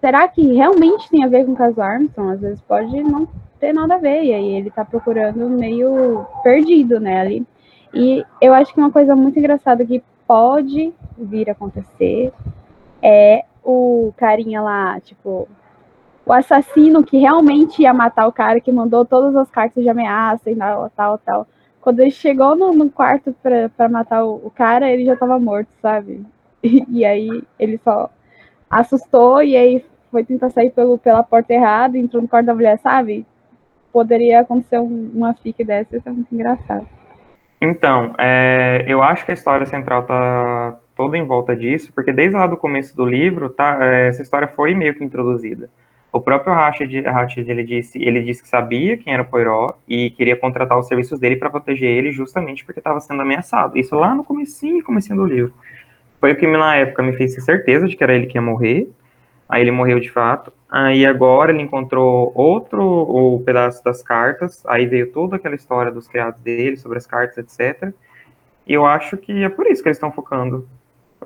será que realmente tem a ver com o caso Armstrong? Às vezes pode não ter nada a ver, e aí ele tá procurando meio perdido, né, ali. E eu acho que uma coisa muito engraçada que pode vir a acontecer é o carinha lá, tipo, o assassino que realmente ia matar o cara que mandou todas as cartas de ameaça e tal, tal, tal. Quando ele chegou no, no quarto para matar o, o, cara, ele já tava morto, sabe? E, (laughs) e, aí ele só assustou e aí foi tentar sair pelo, pela porta errada, entrou no quarto da mulher, sabe? Poderia acontecer um, uma fique dessa, isso é muito engraçado. Então, é, eu acho que a história central está toda em volta disso, porque desde lá do começo do livro, tá, é, essa história foi meio que introduzida. O próprio Rashid, Rashid ele disse, ele disse que sabia quem era o Poirot e queria contratar os serviços dele para proteger ele justamente porque estava sendo ameaçado. Isso lá no comecinho, comecinho do livro. Foi o que na época me fez ter certeza de que era ele que ia morrer. Aí ele morreu de fato. Aí agora ele encontrou outro o pedaço das cartas, aí veio toda aquela história dos criados dele, sobre as cartas, etc. E eu acho que é por isso que eles estão focando.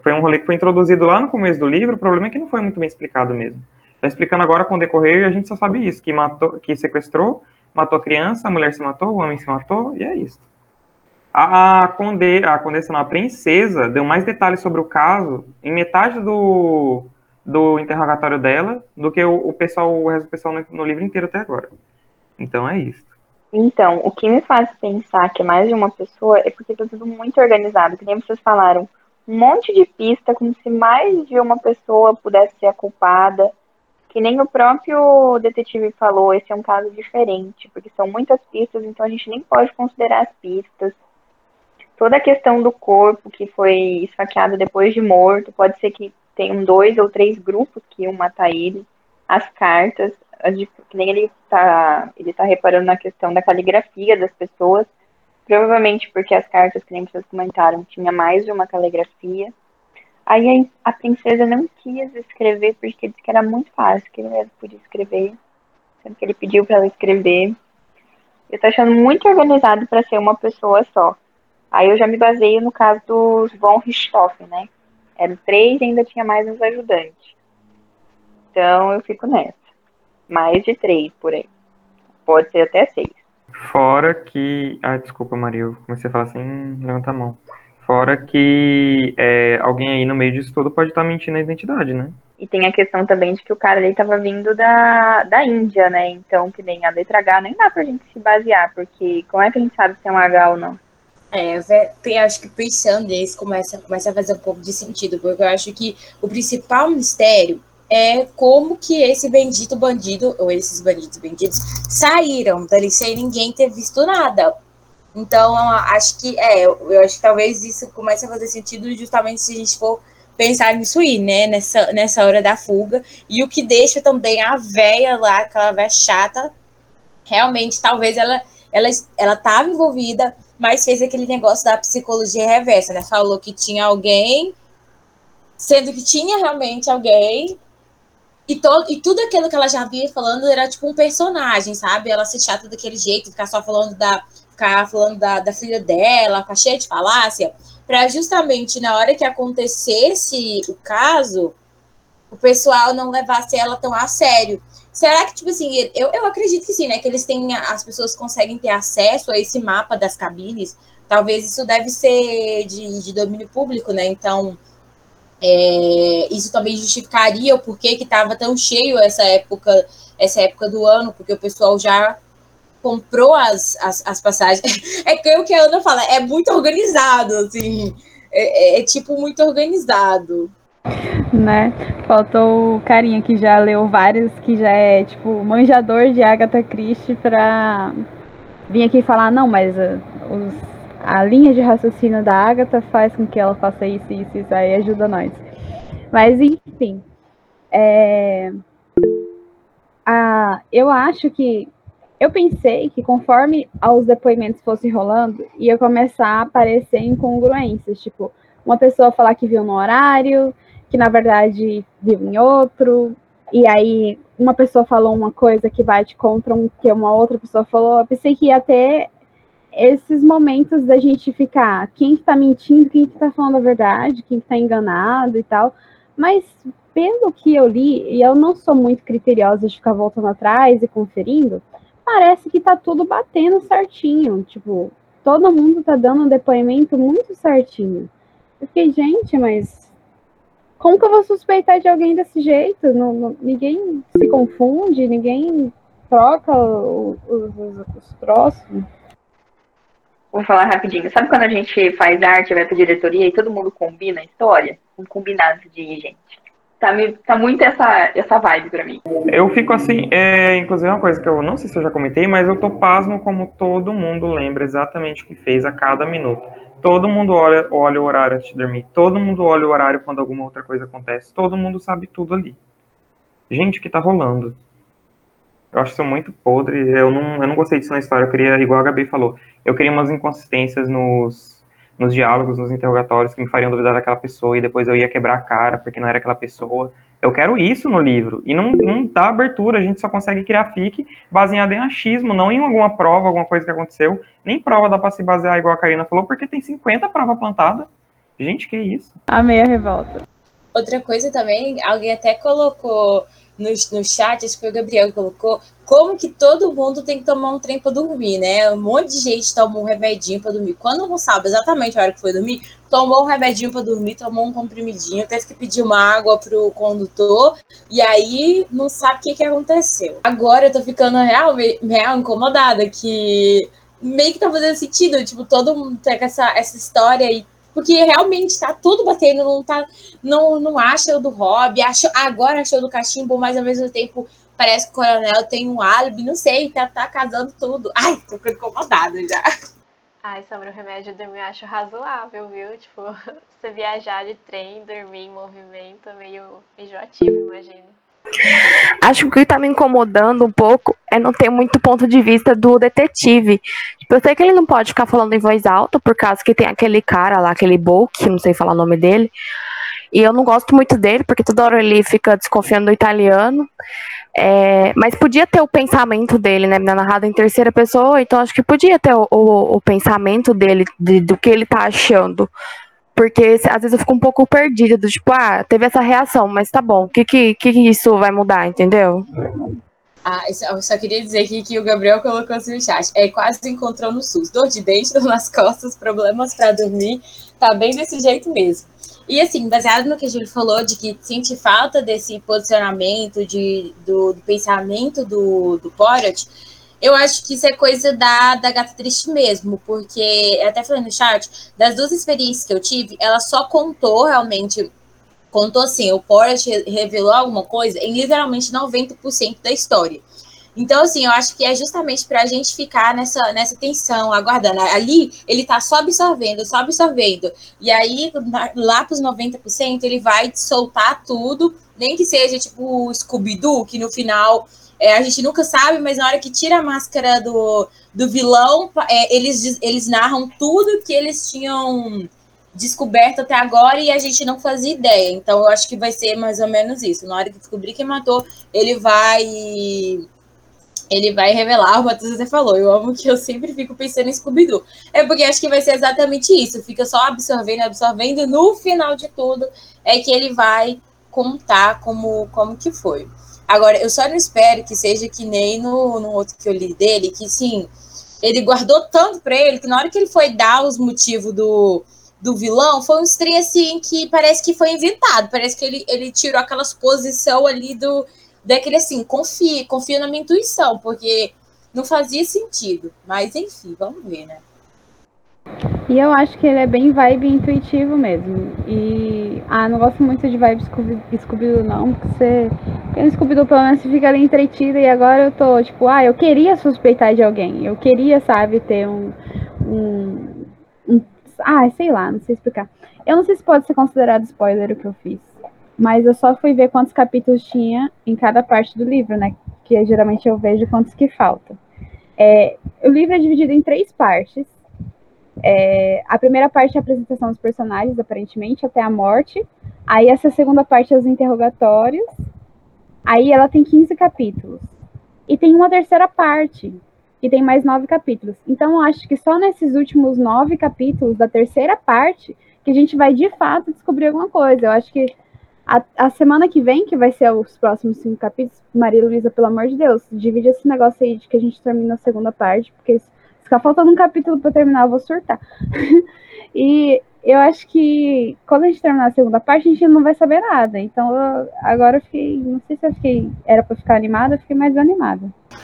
Foi um rolê que foi introduzido lá no começo do livro, o problema é que não foi muito bem explicado mesmo. Está explicando agora com o decorrer e a gente só sabe isso, que matou, que sequestrou, matou a criança, a mulher se matou, o homem se matou, e é isso. A, conde, a condessa, não, a princesa, deu mais detalhes sobre o caso em metade do, do interrogatório dela do que o, o pessoal, o resto do pessoal no, no, livro inteiro até agora. Então é isso. Então, o que me faz pensar que é mais de uma pessoa é porque tá tudo muito organizado, que nem vocês falaram. Um monte de pista, como se mais de uma pessoa pudesse ser a culpada. Que nem o próprio detetive falou, esse é um caso diferente, porque são muitas pistas, então a gente nem pode considerar as pistas. Toda a questão do corpo que foi esfaqueado depois de morto, pode ser que tem um dois ou três grupos que iam matar ele. As cartas, que nem ele tá, ele tá reparando na questão da caligrafia das pessoas, provavelmente porque as cartas, que nem vocês comentaram, tinha mais de uma caligrafia. Aí a, princesa não quis escrever porque disse que era muito fácil, que ele mesmo podia escrever, sendo que ele pediu para ela escrever. Eu tô achando muito organizado para ser uma pessoa só. Aí eu já me baseio no caso dos von Richthofen, né? Eram três e ainda tinha mais uns ajudantes. Então eu fico nessa. Mais de três por aí. Pode ser até seis. Fora que. Ah, desculpa, Maria. Eu comecei a falar assim, levanta a mão. Fora que é, alguém aí no meio disso tudo pode estar mentindo a identidade, né? E tem a questão também de que o cara ali estava vindo da, da Índia, né? Então, que nem a letra H, nem dá pra gente se basear, porque como é que a gente sabe se é um H ou não? É, eu acho que pensando nisso começa, começa a fazer um pouco de sentido, porque eu acho que o principal mistério é como que esse bendito bandido, ou esses bandidos bandidos, saíram dali sem ninguém ter visto nada. Então, acho que, é, eu acho que talvez isso comece a fazer sentido justamente se a gente for pensar nisso aí, né, nessa, nessa hora da fuga, e o que deixa também a véia lá, aquela véia chata, realmente, talvez ela, ela, ela tava envolvida, mas fez aquele negócio da psicologia reversa, né? Falou que tinha alguém, sendo que tinha realmente alguém, e, todo, e tudo aquilo que ela já vinha falando era tipo um personagem, sabe? Ela ser chata daquele jeito, ficar só falando da. Ficar falando da, da filha dela, ficar cheia de falácia, para justamente na hora que acontecesse o caso, o pessoal não levasse ela tão a sério. Será que, tipo assim, eu, eu acredito que sim, né? Que eles têm, as pessoas conseguem ter acesso a esse mapa das cabines. Talvez isso deve ser de, de domínio público, né? Então, é, isso também justificaria o porquê que estava tão cheio essa época, essa época do ano, porque o pessoal já comprou as, as, as passagens. (laughs) É que o que a Ana fala, é muito organizado, assim. É, é, é tipo muito organizado né? Faltou o carinha que já leu vários, que já é, tipo, manjador de Agatha Christie pra vir aqui falar, não, mas a, uh, os, a linha de raciocínio da Agatha faz com que ela faça isso, isso, isso, aí ajuda nós. Mas, enfim, é, a, eu acho que eu pensei que conforme os depoimentos fossem rolando, ia começar a aparecer incongruências, tipo, uma pessoa falar que viu no horário, que na verdade viu em outro, e aí uma pessoa falou uma coisa que bate contra um que uma outra pessoa falou. Eu pensei que ia ter esses momentos da gente ficar quem está mentindo, quem está falando a verdade, quem está enganado e tal. Mas pelo que eu li, e eu não sou muito criteriosa de ficar voltando atrás e conferindo, parece que tá tudo batendo certinho. Tipo, todo mundo tá dando um depoimento muito certinho. Eu fiquei, gente, mas como que eu vou suspeitar de alguém desse jeito? Não, não, ninguém se confunde, ninguém troca os, os, os troços. Vou falar rapidinho. Sabe quando a gente faz arte, vai pra diretoria e todo mundo combina a história? Um combinado de gente. Tá, tá muito essa, essa vibe pra mim. Eu fico assim, é, inclusive uma coisa que eu não sei se eu já comentei, mas eu tô pasmo como todo mundo lembra exatamente o que fez a cada minuto. Todo mundo olha, olha o horário antes de dormir. Todo mundo olha o horário quando alguma outra coisa acontece. Todo mundo sabe tudo ali. Gente, o que tá rolando? Eu acho isso muito podre. Eu não, eu não gostei disso na história. Eu queria, igual a Gabi falou, eu queria umas inconsistências nos, nos diálogos, nos interrogatórios que me fariam duvidar daquela pessoa e depois eu ia quebrar a cara porque não era aquela pessoa. Eu quero isso no livro. E não, não dá abertura, a gente só consegue criar fique baseado em achismo, não em alguma prova, alguma coisa que aconteceu. Nem prova dá pra se basear, igual a Karina falou, porque tem 50 provas plantadas. Gente, que isso? Amei a revolta. Outra coisa também, alguém até colocou no, no chat, acho que foi o Gabriel que colocou, como que todo mundo tem que tomar um trem para dormir, né? Um monte de gente tomou um remedinho para dormir. Quando não sabe exatamente a hora que foi dormir, tomou um remedinho para dormir, tomou um comprimidinho, teve que pedir uma água pro condutor, e aí não sabe o que, que aconteceu. Agora eu tô ficando real, real incomodada, que meio que tá fazendo sentido, tipo, todo mundo tem essa, essa história e porque realmente tá tudo batendo, não tá, não, não acha o do Rob, acha, agora achou do cachimbo, mas ao mesmo tempo parece que o coronel tem um álibi, não sei, tá, tá casando tudo. Ai, tô incomodada já. Ai, sobre o remédio dormir, eu acho razoável, viu? Tipo, (laughs) você viajar de trem, dormir em movimento meio enjoativo, imagino. Acho que o que tá me incomodando um pouco é não ter muito ponto de vista do detetive. Tipo, eu sei que ele não pode ficar falando em voz alta, por causa que tem aquele cara lá, aquele Book, não sei falar o nome dele. E eu não gosto muito dele, porque toda hora ele fica desconfiando do italiano. É, mas podia ter o pensamento dele, né? Narrado em terceira pessoa, então acho que podia ter o, o, o pensamento dele, de, do que ele tá achando. Porque às vezes eu fico um pouco perdida, do tipo, ah, teve essa reação, mas tá bom, o que, que, que isso vai mudar, entendeu? Ah, eu só queria dizer aqui que o Gabriel colocou assim no chat. É quase encontrou no SUS. Dor de dente, (laughs) dor nas costas, problemas para dormir, Tá bem desse jeito mesmo. E assim, baseado no que a Júlia falou, de que sente falta desse posicionamento, de, do, do pensamento do, do Porat, eu acho que isso é coisa da, da gata triste mesmo, porque, até falei no chat, das duas experiências que eu tive, ela só contou realmente, contou assim, o Porat revelou alguma coisa em literalmente 90% da história. Então, assim, eu acho que é justamente para a gente ficar nessa, nessa tensão, aguardando. Ali, ele está só absorvendo, só absorvendo. E aí, lá para os 90%, ele vai soltar tudo, nem que seja tipo o Scooby-Doo, que no final é, a gente nunca sabe, mas na hora que tira a máscara do, do vilão, é, eles, eles narram tudo que eles tinham descoberto até agora e a gente não fazia ideia. Então, eu acho que vai ser mais ou menos isso. Na hora que descobrir quem matou, ele vai ele vai revelar, o Matheus até falou, eu amo que eu sempre fico pensando em Scooby-Doo. É porque acho que vai ser exatamente isso, fica só absorvendo, absorvendo, no final de tudo é que ele vai contar como, como que foi. Agora, eu só não espero que seja que nem no, no outro que eu li dele, que sim, ele guardou tanto para ele que na hora que ele foi dar os motivos do, do vilão, foi um estranho assim que parece que foi inventado, parece que ele, ele tirou aquela posição ali do daquele assim, confia, confia na minha intuição, porque não fazia sentido. Mas enfim, vamos ver, né? E eu acho que ele é bem vibe intuitivo mesmo. E ah, não gosto muito de vibe Scooby-Doo, não, porque você. Porque no Scooby-Doo pelo menos você fica ali entretida e agora eu tô, tipo, ah, eu queria suspeitar de alguém. Eu queria, sabe, ter um. um, um ah, sei lá, não sei explicar. Eu não sei se pode ser considerado spoiler o que eu fiz mas eu só fui ver quantos capítulos tinha em cada parte do livro, né? Que geralmente eu vejo quantos que faltam. É, o livro é dividido em três partes. É, a primeira parte é a apresentação dos personagens, aparentemente, até a morte. Aí essa segunda parte é os interrogatórios. Aí ela tem 15 capítulos. E tem uma terceira parte, que tem mais nove capítulos. Então eu acho que só nesses últimos nove capítulos da terceira parte que a gente vai de fato descobrir alguma coisa. Eu acho que a, a, semana que vem, que vai ser os próximos cinco capítulos, Maria Luísa, pelo amor de Deus, divide esse negócio aí de que a gente termina a segunda parte, porque se ficar faltando um capítulo para terminar, eu vou surtar. (laughs) e eu acho que quando a gente terminar a segunda parte, a gente não vai saber nada. Então eu, agora eu fiquei, não sei se eu fiquei, era para ficar animada, eu fiquei mais animada.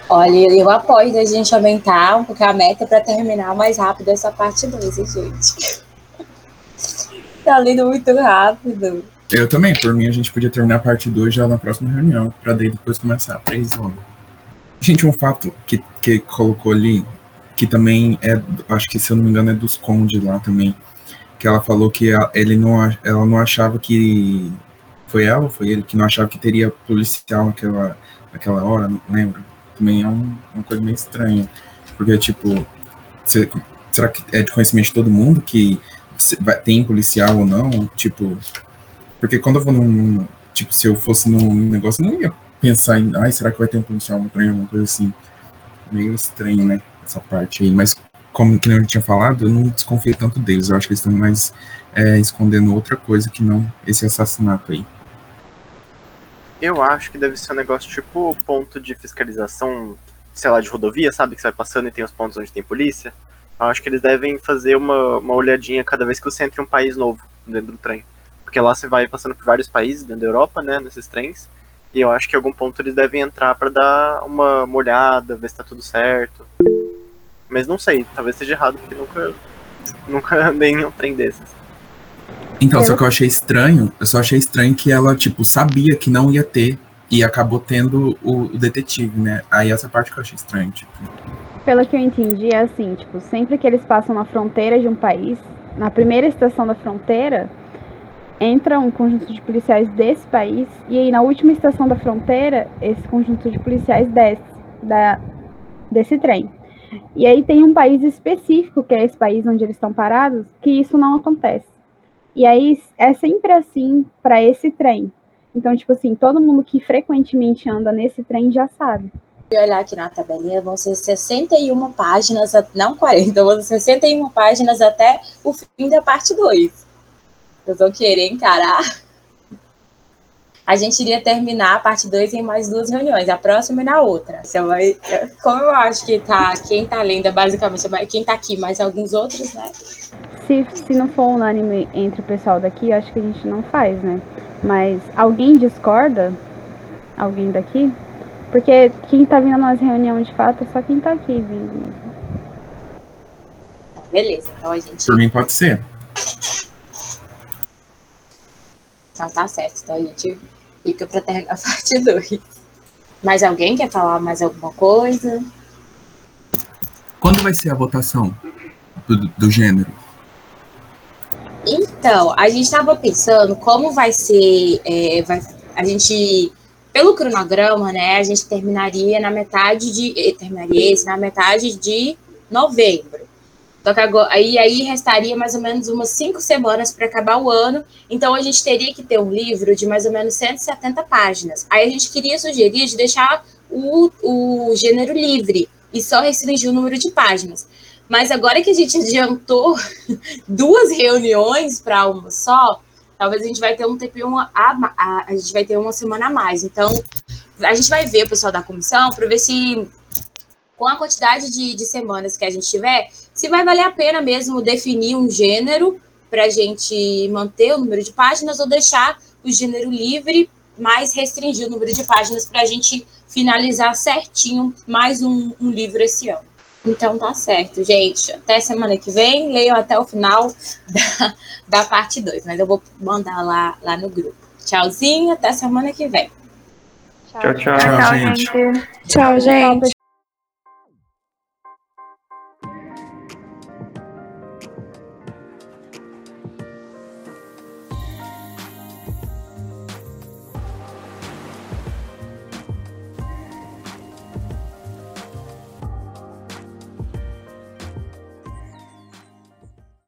Olha, eu apoio da gente aumentar um pouco a meta para terminar mais rápido essa parte 2, gente. (laughs) tá lendo muito rápido. Eu também, por mim a gente podia terminar a parte 2 já na próxima reunião, pra daí depois começar a 3 horas. Gente, um fato que, que colocou ali, que também é, acho que se eu não me engano é dos Conde lá também, que ela falou que ele não, ela não achava que. Foi ela foi ele que não achava que teria policial naquela, naquela hora, não lembro. Também é um, uma coisa meio estranha. Porque, tipo, você, será que é de conhecimento de todo mundo que vai, tem policial ou não? Tipo, porque quando eu vou num. Tipo, se eu fosse num negócio, não ia pensar em. Ai, será que vai ter um policial no trem? Coisa assim. Meio estranho, né? Essa parte aí. Mas, como que eu tinha falado, eu não desconfio tanto deles. Eu acho que eles estão mais é, escondendo outra coisa que não esse assassinato aí. Eu acho que deve ser um negócio tipo ponto de fiscalização, sei lá, de rodovia, sabe? Que você vai passando e tem os pontos onde tem polícia. Eu acho que eles devem fazer uma, uma olhadinha cada vez que você entra em um país novo dentro do trem porque lá você vai passando por vários países dentro da Europa, né, nesses trens, e eu acho que em algum ponto eles devem entrar para dar uma, uma olhada, ver se tá tudo certo. Mas não sei, talvez seja errado, porque nunca, nunca (laughs) andei em um trem desses. Então, eu... só que eu achei estranho, eu só achei estranho que ela, tipo, sabia que não ia ter e acabou tendo o, o detetive, né? Aí essa parte que eu achei estranho, tipo. Pelo que eu entendi, é assim, tipo, sempre que eles passam na fronteira de um país, na primeira estação da fronteira, entra um conjunto de policiais desse país e aí na última estação da fronteira esse conjunto de policiais desce da, desse trem. E aí tem um país específico, que é esse país onde eles estão parados, que isso não acontece. E aí é sempre assim para esse trem. Então, tipo assim, todo mundo que frequentemente anda nesse trem já sabe. Se olhar aqui na tabelinha, vão ser 61 páginas, não 40, vão ser 61 páginas até o fim da parte 2. Vocês vão querer encarar? A gente iria terminar a parte 2 em mais duas reuniões, a próxima e na outra. Você vai, como eu acho que tá, quem tá lendo é basicamente quem tá aqui, mais alguns outros, né? Se, se não for unânime entre o pessoal daqui, eu acho que a gente não faz, né? Mas alguém discorda? Alguém daqui? Porque quem tá vindo nas reuniões de fato é só quem tá aqui vindo. Beleza, então a gente. Por mim pode ser. Então tá certo, então a gente fica pra terminar (laughs) a parte 2. Mais alguém quer falar mais alguma coisa? Quando vai ser a votação do, do gênero? Então, a gente estava pensando como vai ser. É, vai, a gente, pelo cronograma, né? A gente terminaria na metade de. eh, Terminaria esse na metade de novembro. Só que agora, aí, aí restaria mais ou menos umas cinco semanas para acabar o ano. Então a gente teria que ter um livro de mais ou menos 170 páginas. Aí a gente queria sugerir de deixar o, o gênero livre e só restringir o número de páginas. Mas agora que a gente (laughs) adiantou duas reuniões para uma só, talvez a gente vai ter um tempinho a, a, a gente vai ter uma semana a mais. Então, a gente vai ver o pessoal da comissão para ver se com a quantidade de, de semanas que a gente tiver, se vai valer a pena mesmo definir um gênero para a gente manter o número de páginas ou deixar o gênero livre, mas restringir o número de páginas para a gente finalizar certinho mais um, um livro esse ano. Então tá certo, gente. Até semana que vem. Leiam até o final (laughs) da, da parte 2. Mas eu vou mandar lá, lá no grupo. Tchauzinho, até semana que vem. Tchau, tchau. Tchau, gente. Tchau, gente.